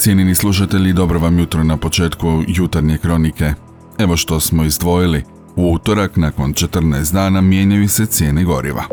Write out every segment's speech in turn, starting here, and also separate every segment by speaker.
Speaker 1: Cijenini slušatelji, dobro vam jutro na početku jutarnje kronike. Evo što smo izdvojili. U utorak, nakon 14 dana, mijenjaju se cijene goriva.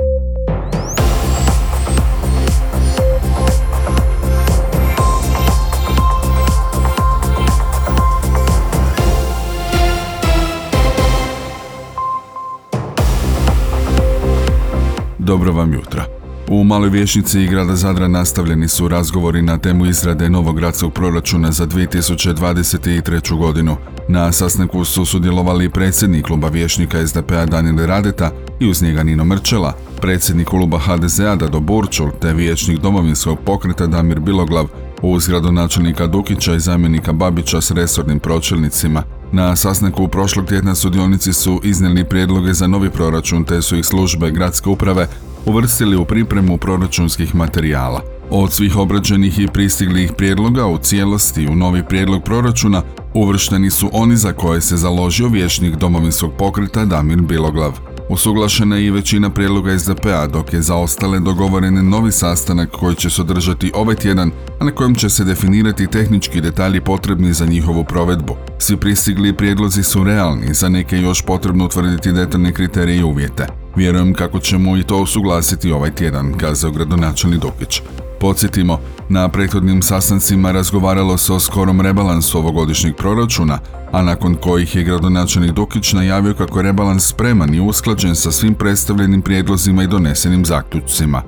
Speaker 1: Dobro vam jutro. U Maloj Vješnici i grada Zadra nastavljeni su razgovori na temu izrade novog gradskog proračuna za 2023. godinu. Na sastanku su sudjelovali predsjednik kluba vješnika SDP-a Daniel Radeta i uz njega Nino Mrčela, predsjednik kluba HDZ-a Dado Burčul te vijećnik domovinskog pokreta Damir Biloglav, uz gradonačelnika Dukića i zamjenika Babića s resornim pročelnicima. Na sastanku prošlog tjedna sudionici su iznijeli prijedloge za novi proračun te su ih službe gradske uprave uvrstili u pripremu proračunskih materijala. Od svih obrađenih i pristiglih prijedloga u cijelosti u novi prijedlog proračuna uvršteni su oni za koje se založio vječnik domovinskog pokreta Damir Biloglav. Usuglašena je i većina prijedloga SDP-a, dok je za ostale dogovoren novi sastanak koji će se održati ovaj tjedan, a na kojem će se definirati tehnički detalji potrebni za njihovu provedbu. Svi pristigli prijedlozi su realni, za neke još potrebno utvrditi detaljne kriterije i uvjete. Vjerujem kako ćemo i to usuglasiti ovaj tjedan, kazao gradonačelnik Dukić. Podsjetimo, na prethodnim sastancima razgovaralo se o skorom rebalansu ovogodišnjeg proračuna, a nakon kojih je gradonačelnik Dukić najavio kako je rebalans spreman i usklađen sa svim predstavljenim prijedlozima i donesenim zaključcima.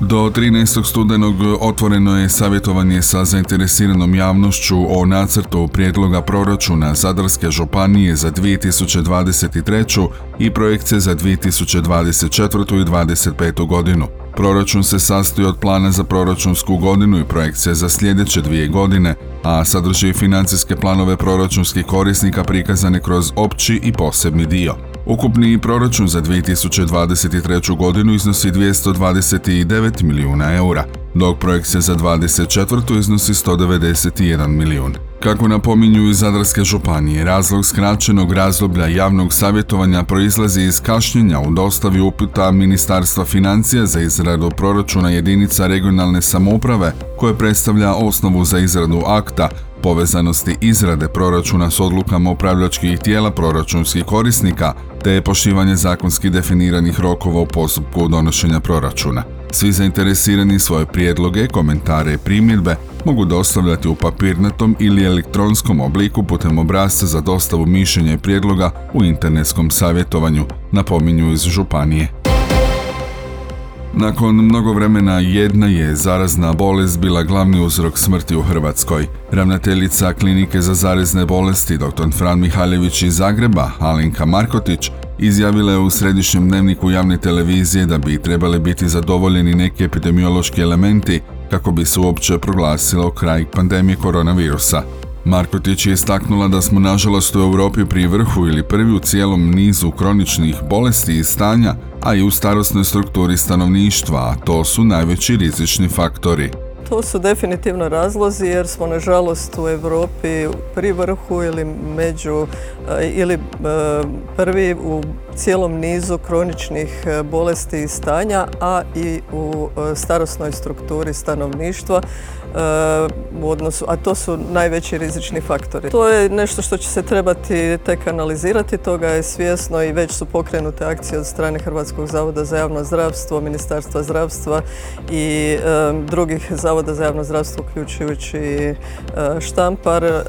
Speaker 1: Do 13. studenog otvoreno je savjetovanje sa zainteresiranom javnošću o nacrtu prijedloga proračuna Zadarske županije za 2023. i projekcije za 2024. i 2025. godinu. Proračun se sastoji od plana za proračunsku godinu i projekcije za sljedeće dvije godine, a sadrži financijske planove proračunskih korisnika prikazane kroz opći i posebni dio. Ukupni proračun za 2023. godinu iznosi 229 milijuna eura, dok projekcija za 2024. iznosi 191 milijun. Kako napominju iz Zadarske županije, razlog skraćenog razdoblja javnog savjetovanja proizlazi iz kašnjenja u dostavi uputa Ministarstva financija za izradu proračuna jedinica regionalne samouprave koje predstavlja osnovu za izradu akta povezanosti izrade proračuna s odlukama upravljačkih tijela proračunskih korisnika te poštivanje zakonski definiranih rokova u postupku donošenja proračuna. Svi zainteresirani svoje prijedloge, komentare i primjedbe mogu dostavljati u papirnatom ili elektronskom obliku putem obrazca za dostavu mišljenja i prijedloga u internetskom savjetovanju, napominju iz Županije. Nakon mnogo vremena jedna je zarazna bolest bila glavni uzrok smrti u Hrvatskoj. Ravnateljica klinike za zarazne bolesti dr. Fran Mihaljević iz Zagreba, Alinka Markotić, izjavila je u središnjem dnevniku javne televizije da bi trebali biti zadovoljeni neki epidemiološki elementi kako bi se uopće proglasilo kraj pandemije koronavirusa. Markotić je istaknula da smo nažalost u Europi pri vrhu ili prvi u cijelom nizu kroničnih bolesti i stanja, a i u starosnoj strukturi stanovništva, a to su najveći rizični faktori.
Speaker 2: To su definitivno razlozi jer smo nažalost u Europi pri vrhu ili među eh, ili eh, prvi u cijelom nizu kroničnih eh, bolesti i stanja, a i u starosnoj strukturi stanovništva u odnosu, a to su najveći rizični faktori. To je nešto što će se trebati tek analizirati, toga je svjesno i već su pokrenute akcije od strane Hrvatskog zavoda za javno zdravstvo, Ministarstva zdravstva i drugih zavoda za javno zdravstvo, uključujući e, štampar. E,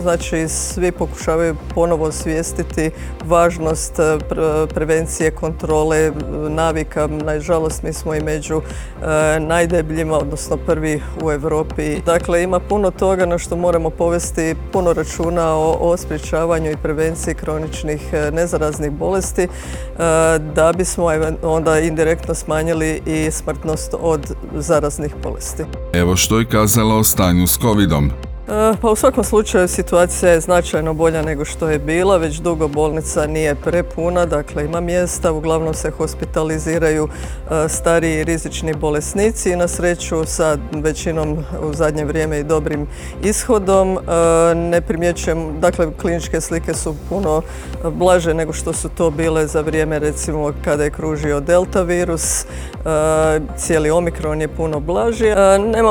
Speaker 2: znači, svi pokušavaju ponovo osvijestiti važnost e, prevencije, kontrole, navika. Nažalost, mi smo i među najdebljima, odnosno prvi u Europi. Dakle, ima puno toga na što moramo povesti puno računa o, o sprječavanju i prevenciji kroničnih e, nezaraznih bolesti e, da bismo onda indirektno smanjili i smrtnost od zaraznih bolesti.
Speaker 1: Evo što je kazala o stanju s covidom.
Speaker 2: E, pa u svakom slučaju situacija je značajno bolja nego što je bila, već dugo bolnica nije prepuna, dakle ima mjesta, uglavnom se hospitaliziraju e, stariji rizični bolesnici i na sreću sa većinom u zadnje vrijeme i dobrim ishodom. E, ne primjećujem, dakle kliničke slike su puno blaže nego što su to bile za vrijeme recimo kada je kružio delta virus, cijeli omikron je puno blaži. Nema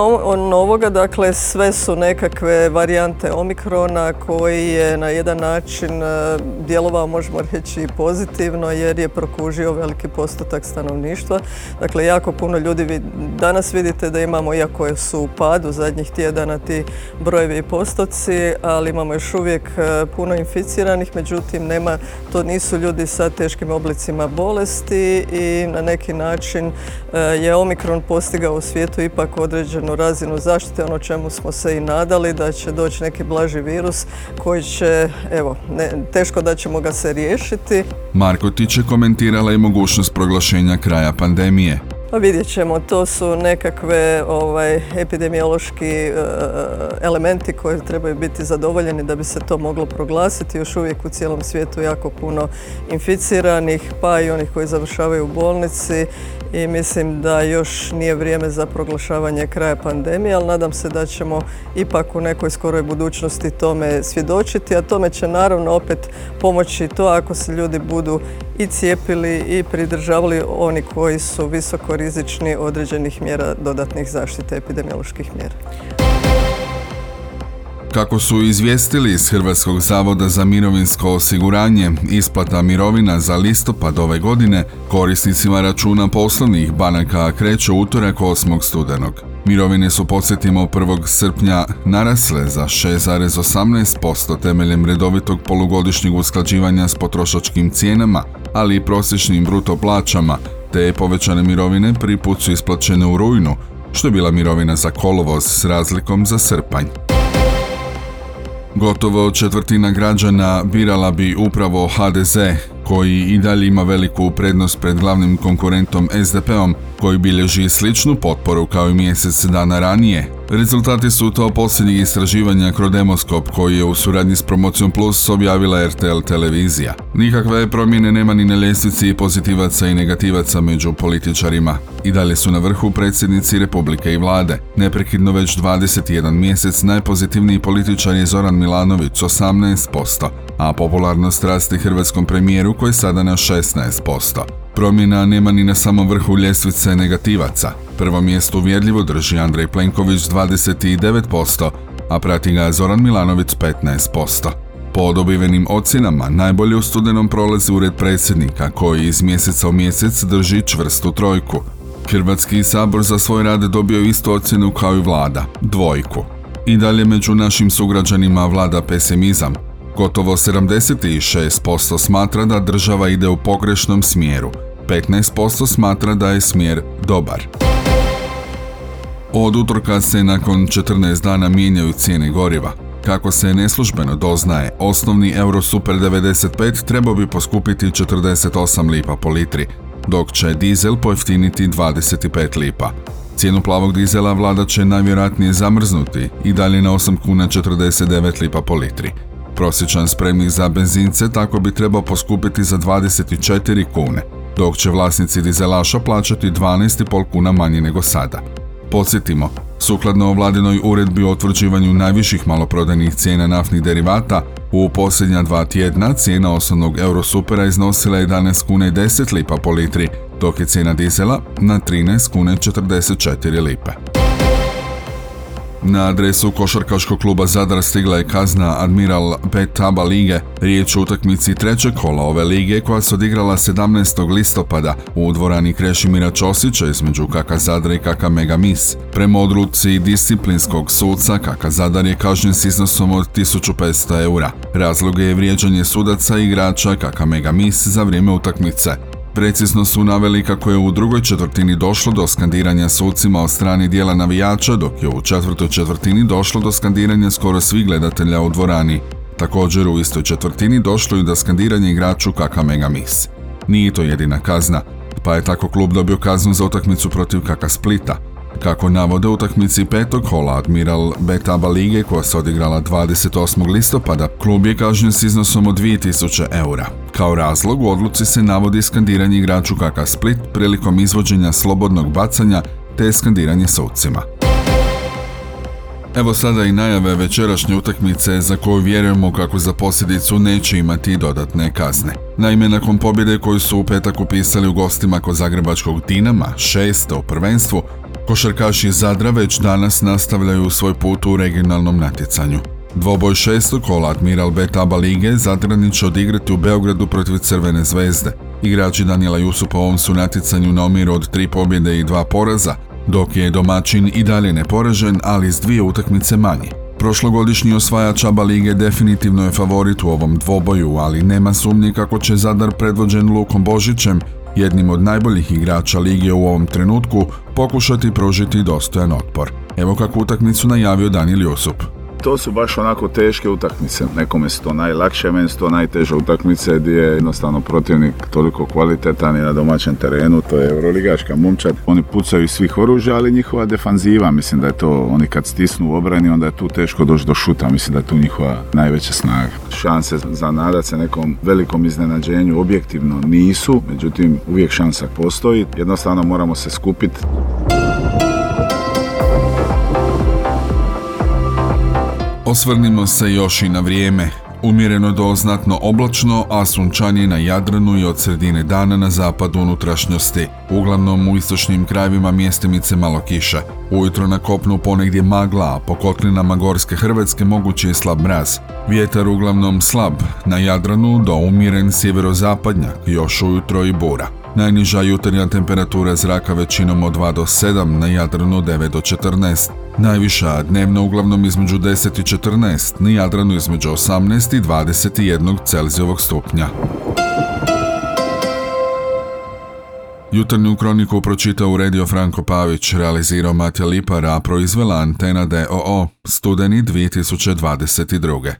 Speaker 2: novoga, dakle sve su nekakve nekakve varijante Omikrona koji je na jedan način e, djelovao, možemo reći, pozitivno jer je prokužio veliki postotak stanovništva. Dakle, jako puno ljudi danas vidite da imamo, iako su u padu zadnjih tjedana ti brojevi i postoci, ali imamo još uvijek e, puno inficiranih, međutim, nema, to nisu ljudi sa teškim oblicima bolesti i na neki način e, je Omikron postigao u svijetu ipak određenu razinu zaštite, ono čemu smo se i nadali da će doći neki blaži virus koji će, evo, teško da ćemo ga se riješiti.
Speaker 1: Markotić je komentirala i mogućnost proglašenja kraja pandemije.
Speaker 2: Pa vidjet ćemo, to su nekakve ovaj, epidemiološki e, elementi koji trebaju biti zadovoljeni da bi se to moglo proglasiti. Još uvijek u cijelom svijetu jako puno inficiranih, pa i onih koji završavaju u bolnici i mislim da još nije vrijeme za proglašavanje kraja pandemije, ali nadam se da ćemo ipak u nekoj skoroj budućnosti tome svjedočiti, a tome će naravno opet pomoći to ako se ljudi budu i cijepili i pridržavali oni koji su visoko rizični određenih mjera dodatnih zaštite epidemioloških mjera.
Speaker 1: Kako su izvijestili iz Hrvatskog zavoda za mirovinsko osiguranje, isplata mirovina za listopad ove godine korisnicima računa poslovnih banaka kreće utorak 8. studenog. Mirovine su, podsjetimo, 1. srpnja narasle za 6,18% temeljem redovitog polugodišnjeg usklađivanja s potrošačkim cijenama, ali i prosječnim bruto plaćama, te povećane mirovine prvi put su isplaćene u rujnu, što je bila mirovina za kolovoz s razlikom za srpanj. Gotovo četvrtina građana birala bi upravo HDZ, koji i dalje ima veliku prednost pred glavnim konkurentom SDP-om, koji bilježi sličnu potporu kao i mjesec dana ranije, Rezultati su to posljednjih istraživanja Krodemoskop koji je u suradnji s Promocijom Plus objavila RTL televizija. Nikakve promjene nema ni na ljestvici pozitivaca i negativaca među političarima. I dalje su na vrhu predsjednici Republike i vlade. Neprekidno već 21 mjesec najpozitivniji političar je Zoran Milanović 18%, a popularnost raste hrvatskom premijeru koji je sada na 16%. Promjena nema ni na samom vrhu ljestvice negativaca. Prvo mjesto uvjerljivo drži Andrej Plenković 29%, a prati ga Zoran Milanović 15%. Po dobivenim ocjenama najbolje u studenom prolazi ured predsjednika koji iz mjeseca u mjesec drži čvrstu trojku. Hrvatski sabor za svoj rad dobio istu ocjenu kao i vlada, dvojku. I dalje među našim sugrađanima vlada pesimizam, Gotovo 76% smatra da država ide u pogrešnom smjeru, 15% smatra da je smjer dobar. Od utorka se nakon 14 dana mijenjaju cijene goriva. Kako se neslužbeno doznaje, osnovni Euro Super 95 trebao bi poskupiti 48 lipa po litri, dok će dizel pojeftiniti 25 lipa. Cijenu plavog dizela vlada će najvjerojatnije zamrznuti i dalje na 8 kuna 49 lipa po litri. Prosječan spremnik za benzince tako bi trebao poskupiti za 24 kune, dok će vlasnici dizelaša plaćati 12,5 kuna manje nego sada. Podsjetimo, sukladno vladinoj uredbi o utvrđivanju najviših maloprodajnih cijena naftnih derivata, u posljednja dva tjedna cijena osnovnog Eurosupera iznosila 11 kuna i 10 lipa po litri, dok je cijena dizela na 13 kuna 44 lipe. Na adresu košarkaškog kluba Zadar stigla je kazna Admiral Betaba lige. Riječ o utakmici trećeg kola ove lige koja se odigrala 17. listopada u dvorani Krešimira Ćosića između Kaka Zadra i Kaka Megamis. Prema odluci disciplinskog suca Kaka Zadar je kažnjen s iznosom od 1500 eura. Razlog je vrijeđanje sudaca i igrača Kaka Megamis za vrijeme utakmice. Precizno su naveli kako je u drugoj četvrtini došlo do skandiranja sucima od strani dijela navijača, dok je u četvrtoj četvrtini došlo do skandiranja skoro svih gledatelja u dvorani. Također u istoj četvrtini došlo i do skandiranja igraču Kaka Megamis. Nije to jedina kazna, pa je tako klub dobio kaznu za utakmicu protiv Kaka Splita. Kako navode utakmici petog kola Admiral Betaba Lige koja se odigrala 28. listopada, klub je kažnjen s iznosom od 2000 eura. Kao razlog u odluci se navodi skandiranje igraču Kaka Split prilikom izvođenja slobodnog bacanja te skandiranje sucima. Evo sada i najave večerašnje utakmice za koju vjerujemo kako za posljedicu neće imati dodatne kazne. Naime, nakon pobjede koju su u petak upisali u gostima kod Zagrebačkog Dinama, šeste u prvenstvu, košarkaši iz Zadra već danas nastavljaju svoj put u regionalnom natjecanju. Dvoboj šestog kola Admiral Betaba Lige Zadrani će odigrati u Beogradu protiv Crvene zvezde. Igrači Daniela Jusupa ovom su natjecanju na omiru od tri pobjede i dva poraza, dok je domaćin i dalje neporažen, ali s dvije utakmice manje. Prošlogodišnji osvajač ABA lige definitivno je favorit u ovom dvoboju, ali nema sumnje kako će Zadar predvođen Lukom Božićem, jednim od najboljih igrača lige u ovom trenutku, pokušati pružiti dostojan otpor. Evo kako utakmicu najavio Danil Jusup.
Speaker 3: To su baš onako teške utakmice. Nekome su to najlakše, meni su to najteže utakmice gdje je jednostavno protivnik toliko kvalitetan i na domaćem terenu. To je Euroligaška momčad. Oni pucaju iz svih oružja, ali njihova defanziva, mislim da je to, oni kad stisnu u obrani, onda je tu teško doći do šuta. Mislim da je tu njihova najveća snaga. Šanse za nadat se nekom velikom iznenađenju objektivno nisu, međutim uvijek šansa postoji. Jednostavno moramo se skupiti.
Speaker 1: Osvrnimo se još i na vrijeme. Umjereno do znatno oblačno, a sunčanje na Jadranu i od sredine dana na zapadu unutrašnjosti. Uglavnom u istočnim krajevima mjestimice malo kiše. Ujutro na kopnu ponegdje magla, a po kotlinama Gorske Hrvatske mogući je slab mraz. Vjetar uglavnom slab, na Jadranu do umjeren sjeverozapadnjak, još ujutro i bura. Najniža jutarnja temperatura zraka većinom od 2 do 7, na Jadranu 9 do 14. Najviša dnevno uglavnom između 10 i 14, na Jadranu između 18 i 21 Celzijevog stupnja. Jutarnju kroniku pročitao uredio Franko Pavić, realizirao Matija Lipara, a proizvela Antena DOO, studeni 2022.